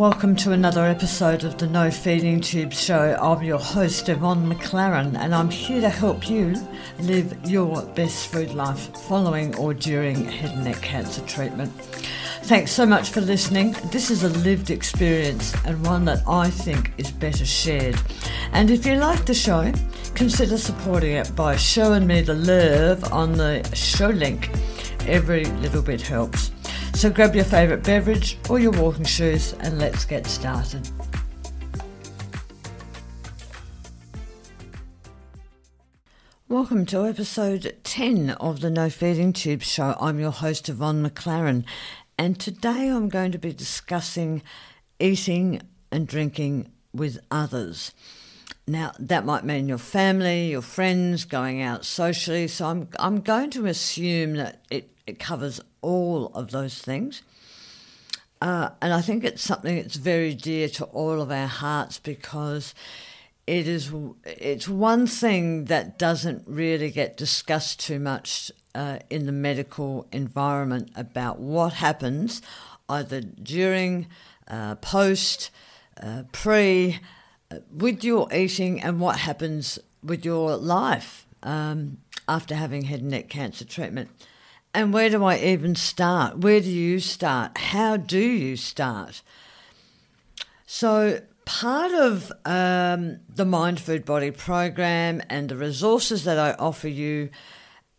Welcome to another episode of the No Feeding Tube Show. I'm your host, Yvonne McClaren, and I'm here to help you live your best food life following or during head and neck cancer treatment. Thanks so much for listening. This is a lived experience and one that I think is better shared. And if you like the show, consider supporting it by showing me the love on the show link. Every little bit helps. So grab your favourite beverage or your walking shoes and let's get started. Welcome to episode 10 of the No Feeding Tube show. I'm your host, Yvonne McClaren, and today I'm going to be discussing eating and drinking with others. Now, that might mean your family, your friends, going out socially. So I'm, I'm going to assume that it, it covers all of those things. Uh, and I think it's something that's very dear to all of our hearts because it is it's one thing that doesn't really get discussed too much uh, in the medical environment about what happens either during, uh, post, uh, pre, uh, with your eating and what happens with your life um, after having head and neck cancer treatment. And where do I even start? Where do you start? How do you start? So, part of um, the Mind Food Body program and the resources that I offer you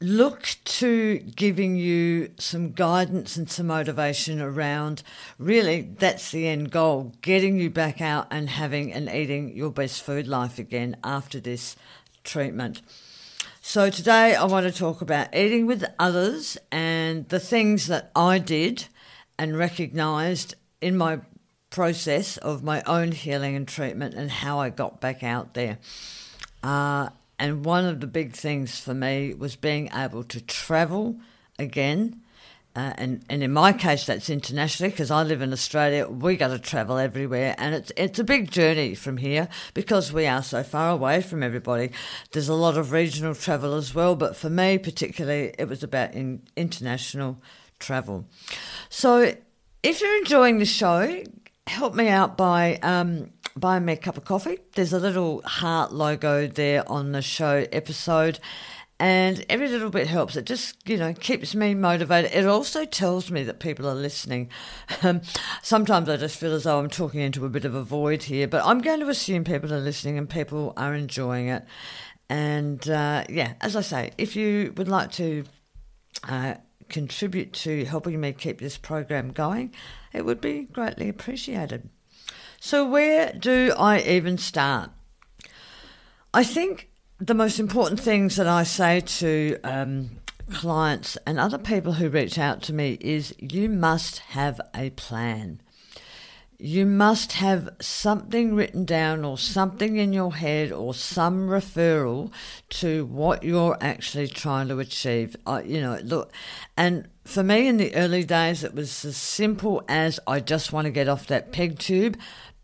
look to giving you some guidance and some motivation around really that's the end goal getting you back out and having and eating your best food life again after this treatment. So, today I want to talk about eating with others and the things that I did and recognized in my process of my own healing and treatment and how I got back out there. Uh, and one of the big things for me was being able to travel again uh, and, and in my case, that's internationally because I live in Australia. We got to travel everywhere, and it's it's a big journey from here because we are so far away from everybody. There's a lot of regional travel as well, but for me particularly, it was about in, international travel. So, if you're enjoying the show, help me out by um, buying me a cup of coffee. There's a little heart logo there on the show episode and every little bit helps. It just, you know, keeps me motivated. It also tells me that people are listening. Um, sometimes I just feel as though I'm talking into a bit of a void here, but I'm going to assume people are listening and people are enjoying it. And uh, yeah, as I say, if you would like to uh, contribute to helping me keep this program going, it would be greatly appreciated. So, where do I even start? I think the most important things that I say to um, clients and other people who reach out to me is you must have a plan. You must have something written down or something in your head or some referral to what you're actually trying to achieve. Uh, you know, look, and for me in the early days, it was as simple as I just want to get off that peg tube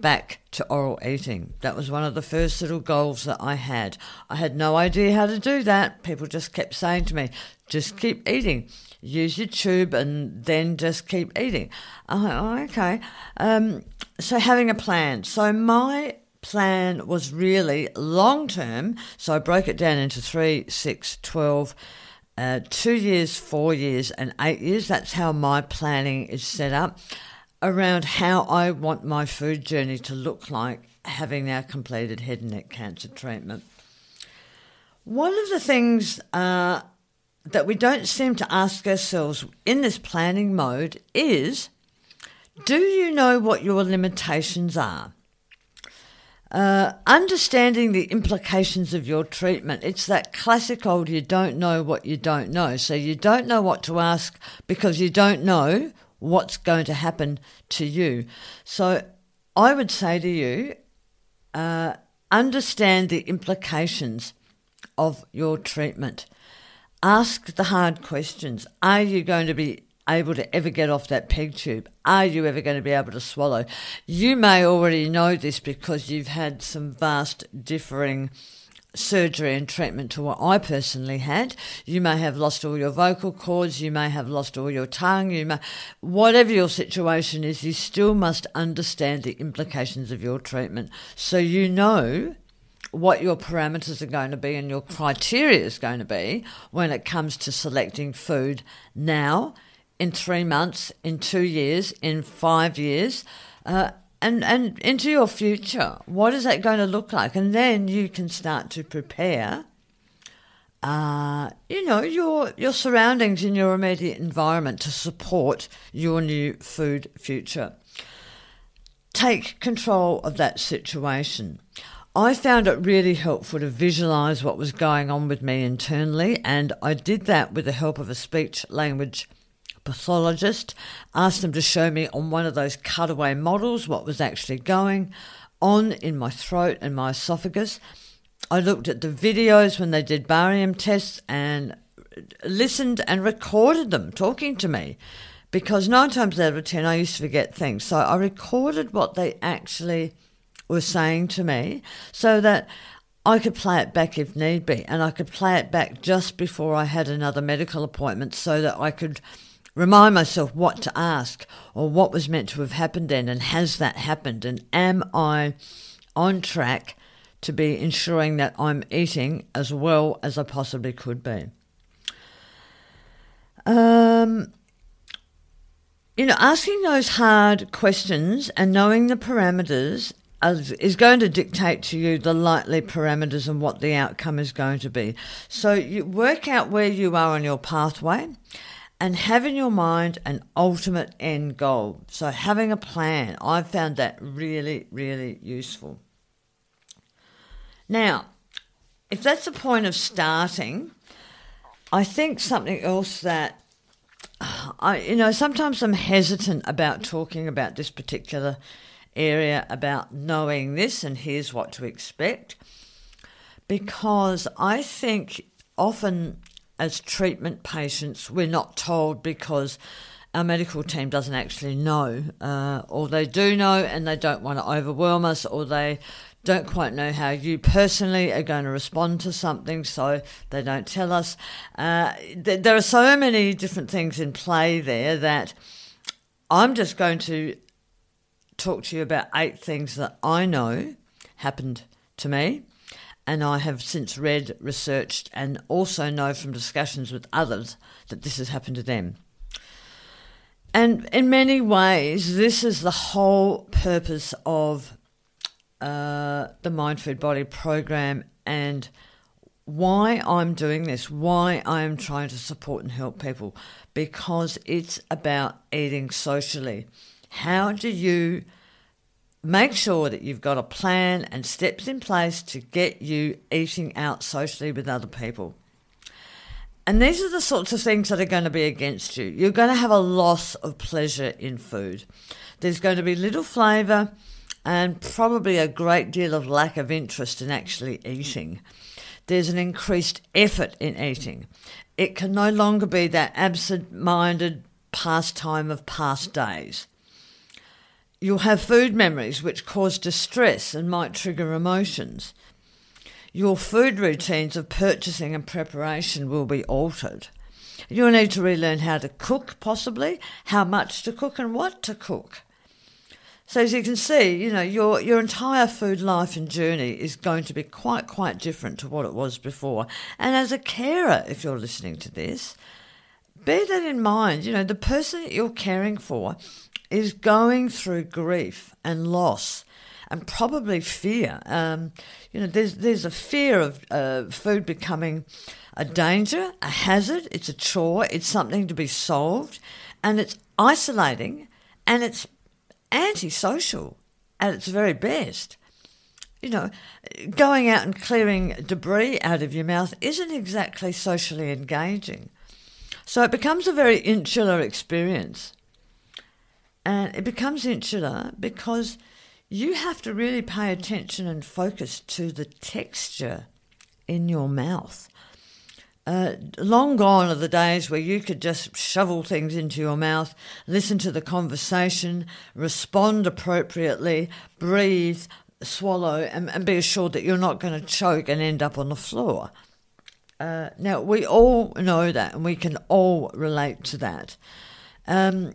back to oral eating. That was one of the first little goals that I had. I had no idea how to do that. People just kept saying to me, just keep eating. Use your tube and then just keep eating. I'm oh, okay. Um, so having a plan. So my plan was really long term. So I broke it down into three, six, twelve. Uh, two years, four years, and eight years. That's how my planning is set up around how I want my food journey to look like having now completed head and neck cancer treatment. One of the things uh, that we don't seem to ask ourselves in this planning mode is do you know what your limitations are? Uh, understanding the implications of your treatment. It's that classic old you don't know what you don't know. So you don't know what to ask because you don't know what's going to happen to you. So I would say to you, uh, understand the implications of your treatment. Ask the hard questions. Are you going to be able to ever get off that peg tube? Are you ever going to be able to swallow? You may already know this because you've had some vast differing surgery and treatment to what I personally had. You may have lost all your vocal cords, you may have lost all your tongue, you may whatever your situation is, you still must understand the implications of your treatment. So you know what your parameters are going to be and your criteria is going to be when it comes to selecting food now, in three months, in two years, in five years. Uh, and and into your future. What is that going to look like? And then you can start to prepare. Uh, you know your your surroundings in your immediate environment to support your new food future. Take control of that situation. I found it really helpful to visualize what was going on with me internally, and I did that with the help of a speech language pathologist, asked them to show me on one of those cutaway models what was actually going on in my throat and my esophagus. I looked at the videos when they did barium tests and listened and recorded them talking to me because nine times out of ten I used to forget things. So I recorded what they actually were saying to me so that I could play it back if need be. And I could play it back just before I had another medical appointment so that I could remind myself what to ask or what was meant to have happened then and has that happened and am I on track to be ensuring that I'm eating as well as I possibly could be. Um, you know, asking those hard questions and knowing the parameters is going to dictate to you the likely parameters and what the outcome is going to be. So you work out where you are on your pathway and have in your mind an ultimate end goal. So, having a plan, I've found that really, really useful. Now, if that's the point of starting, I think something else that I, you know, sometimes I'm hesitant about talking about this particular area about knowing this and here's what to expect because I think often as treatment patients, we're not told because our medical team doesn't actually know, uh, or they do know and they don't want to overwhelm us, or they don't quite know how you personally are going to respond to something, so they don't tell us. Uh, th- there are so many different things in play there that I'm just going to talk to you about eight things that I know happened to me and I have since read, researched, and also know from discussions with others that this has happened to them. And in many ways, this is the whole purpose of uh, the Mind Food Body program and why I'm doing this, why I'm trying to support and help people, because it's about eating socially. How do you make sure that you've got a plan and steps in place to get you eating out socially with other people. And these are the sorts of things that are going to be against you. You're going to have a loss of pleasure in food. There's going to be little flavour and probably a great deal of lack of interest in actually eating. There's an increased effort in eating. It can no longer be that absent minded pastime of past days. You'll have food memories which cause distress and might trigger emotions. Your food routines of purchasing and preparation will be altered. You'll need to relearn how to cook, possibly, how much to cook, and what to cook. So as you can see, you know, your your entire food life and journey is going to be quite quite different to what it was before. And as a carer, if you're listening to this, bear that in mind. You know, the person that you're caring for is going through grief and loss and probably fear. Um, you know, there's there's a fear of uh, food becoming a danger, a hazard. It's a chore. It's something to be solved, and it's isolating, and it's antisocial at its very best. You know, going out and clearing debris out of your mouth isn't exactly socially engaging. So it becomes a very insular experience. And it becomes insular because you have to really pay attention and focus to the texture in your mouth. Uh, long gone are the days where you could just shovel things into your mouth, listen to the conversation, respond appropriately, breathe, swallow and, and be assured that you're not going to choke and end up on the floor. Uh, now, we all know that and we can all relate to that. Um,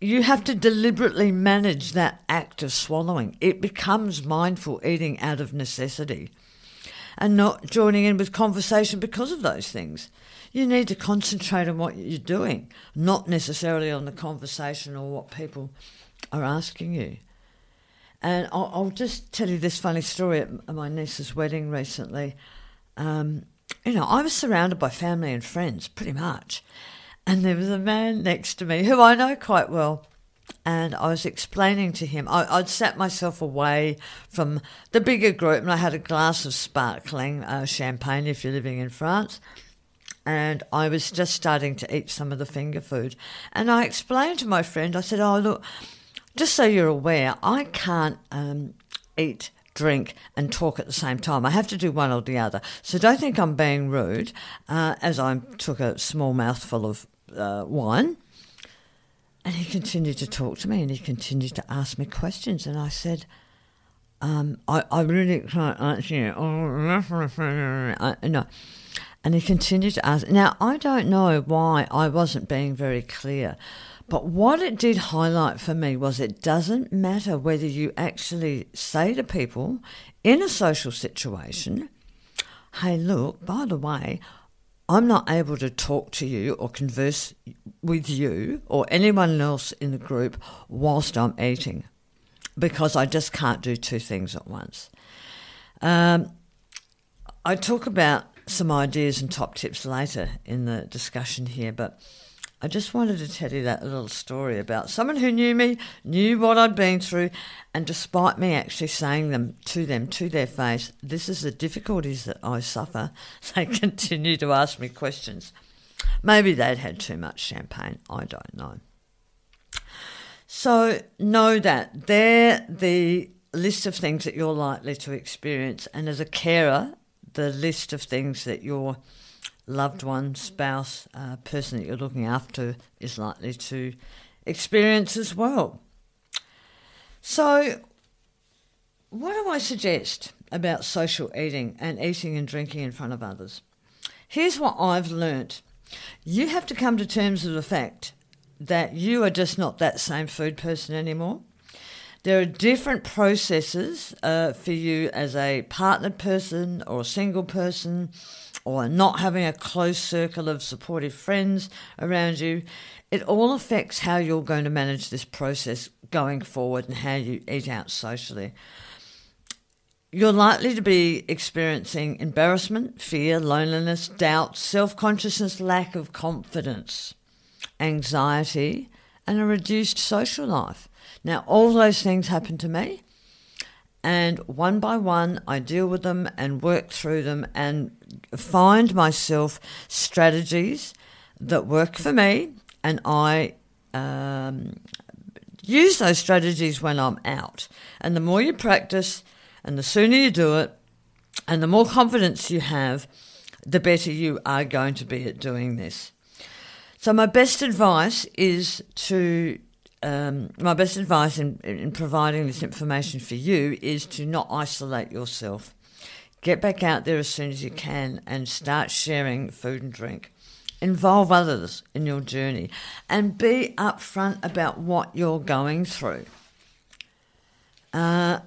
you have to deliberately manage that act of swallowing. It becomes mindful eating out of necessity and not joining in with conversation because of those things. You need to concentrate on what you're doing, not necessarily on the conversation or what people are asking you. And I'll, I'll just tell you this funny story at my niece's wedding recently. Um, you know, I was surrounded by family and friends pretty much. And there was a man next to me who I know quite well. And I was explaining to him, I, would sat myself away from the bigger group and I had a glass of sparkling uh, champagne if you're living in France. And I was just starting to eat some of the finger food. And I explained to my friend, I said, Oh, look, just so you're aware, I can't um, eat drink and talk at the same time. I have to do one or the other. So don't think I'm being rude uh, as I took a small mouthful of uh. And he continued to talk to me and he continued to ask me questions. And I said, um, I, I really can't answer you. No. And he continued to ask. Now, I don't know why I wasn't being very clear. But what it did highlight for me was it doesn't matter whether you actually say to people in a social situation, hey, look, by the way, I'm not able to talk to you or converse with you or anyone else in the group whilst I'm eating because I just can't do two things at once. Um, I talk about some ideas and top tips later in the discussion here, but I just wanted to tell you that little story about someone who knew me, knew what I'd been through, and despite me actually saying them to them to their face, this is the difficulties that I suffer, they continue to ask me questions. Maybe they'd had too much champagne, I don't know. So know that they're the list of things that you're likely to experience, and as a carer, the list of things that you're loved one, spouse, uh, person that you're looking after is likely to experience as well. So, what do I suggest about social eating and eating and drinking in front of others? Here's what I've learnt you have to come to terms with the fact that you are just not that same food person anymore. There are different processes uh, for you as a partnered person or a single person or not having a close circle of supportive friends around you. It all affects how you're going to manage this process going forward and how you eat out socially. You're likely to be experiencing embarrassment, fear, loneliness, doubt, self consciousness, lack of confidence, anxiety, and a reduced social life. Now, all those things happen to me, and one by one, I deal with them and work through them and find myself strategies that work for me, and I um, use those strategies when I'm out. And the more you practice, and the sooner you do it, and the more confidence you have, the better you are going to be at doing this. So, my best advice is to um, my best advice in, in providing this information for you is to not isolate yourself. Get back out there as soon as you can and start sharing food and drink. Involve others in your journey and be upfront about what you're going through. Uh,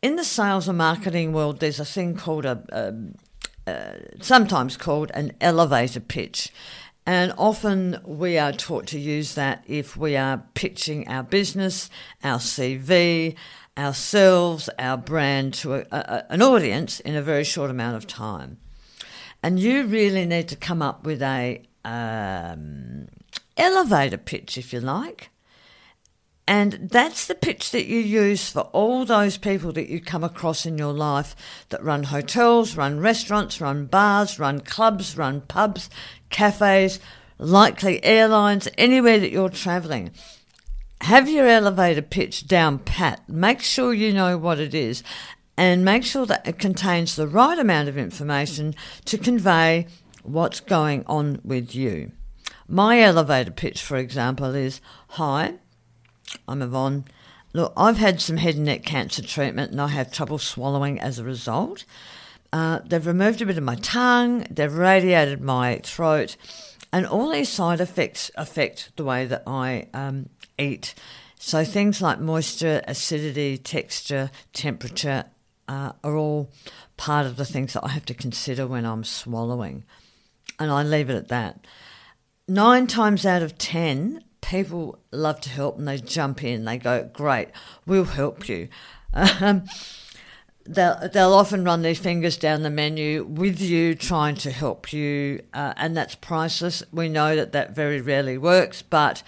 in the sales and marketing world, there's a thing called a, a, a sometimes called an elevator pitch. And often we are taught to use that if we are pitching our business, our CV, ourselves, our brand to a, a, an audience in a very short amount of time. And you really need to come up with a um, elevator pitch, if you like. And that's the pitch that you use for all those people that you come across in your life that run hotels, run restaurants, run bars, run clubs, run pubs, cafes, likely airlines, anywhere that you're traveling have your elevator pitch down pat. Make sure you know what it is and make sure that it contains the right amount of information to convey what's going on with you. My elevator pitch, for example, is Hi, I'm Yvonne. Look, I've had some head and neck cancer treatment and I have trouble swallowing as a result. Uh, they've removed a bit of my tongue, they've radiated my throat, and all these side effects affect the way that I um, eat. So things like moisture, acidity, texture, temperature uh, are all part of the things that I have to consider when I'm swallowing. And I leave it at that. Nine times out of ten, people love to help and they jump in. They go, Great, we'll help you. Um, they'll, they'll often run their fingers down the menu with you, trying to help you, uh, and that's priceless. We know that that very rarely works, but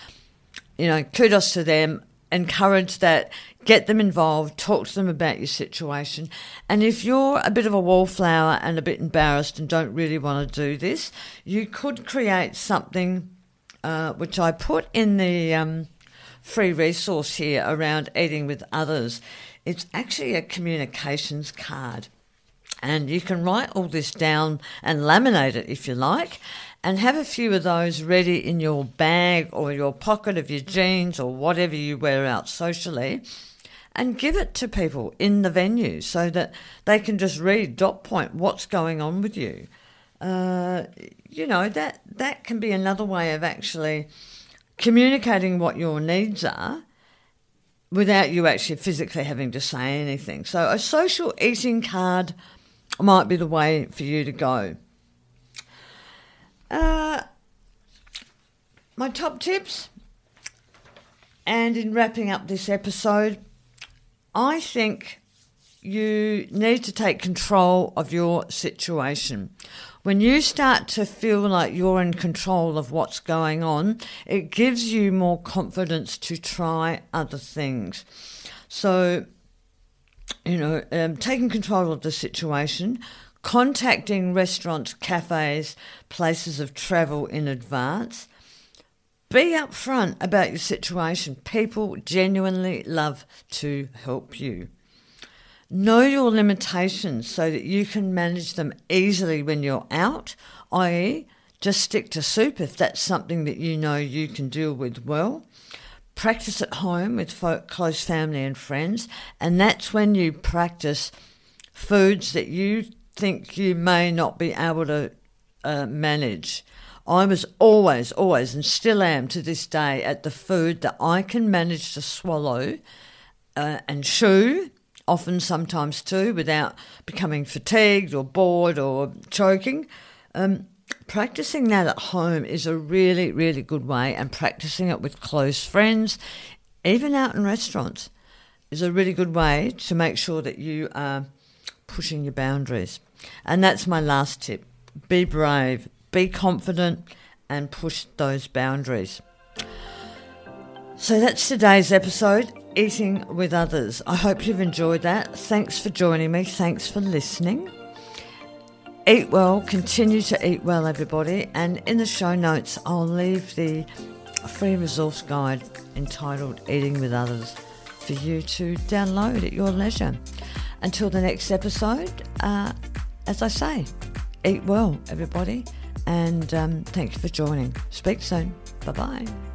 you know, kudos to them. Encourage that, get them involved, talk to them about your situation. And if you're a bit of a wallflower and a bit embarrassed and don't really want to do this, you could create something uh, which I put in the um, free resource here around eating with others. It's actually a communications card. And you can write all this down and laminate it if you like, and have a few of those ready in your bag or your pocket of your jeans or whatever you wear out socially, and give it to people in the venue so that they can just read dot point what's going on with you. Uh, you know that that can be another way of actually communicating what your needs are without you actually physically having to say anything. So, a social eating card might be the way for you to go. Uh, my top tips, and in wrapping up this episode, I think you need to take control of your situation. When you start to feel like you're in control of what's going on, it gives you more confidence to try other things. So, you know, um, taking control of the situation, contacting restaurants, cafes, places of travel in advance. Be upfront about your situation. People genuinely love to help you. Know your limitations so that you can manage them easily when you're out, i.e., just stick to soup if that's something that you know you can deal with well. Practice at home with folk, close family and friends, and that's when you practice foods that you think you may not be able to uh, manage. I was always, always, and still am to this day, at the food that I can manage to swallow uh, and chew often sometimes too, without becoming fatigued or bored or choking. Um, practicing that at home is a really, really good way, and practicing it with close friends, even out in restaurants, is a really good way to make sure that you are pushing your boundaries. And that's my last tip be brave, be confident, and push those boundaries. So that's today's episode eating with others. I hope you've enjoyed that. Thanks for joining me. Thanks for listening. Eat well, continue to eat well, everybody. And in the show notes, I'll leave the free resource guide entitled Eating with Others for you to download at your leisure. Until the next episode, uh, as I say, eat well, everybody. And um, thank you for joining. Speak soon. Bye bye.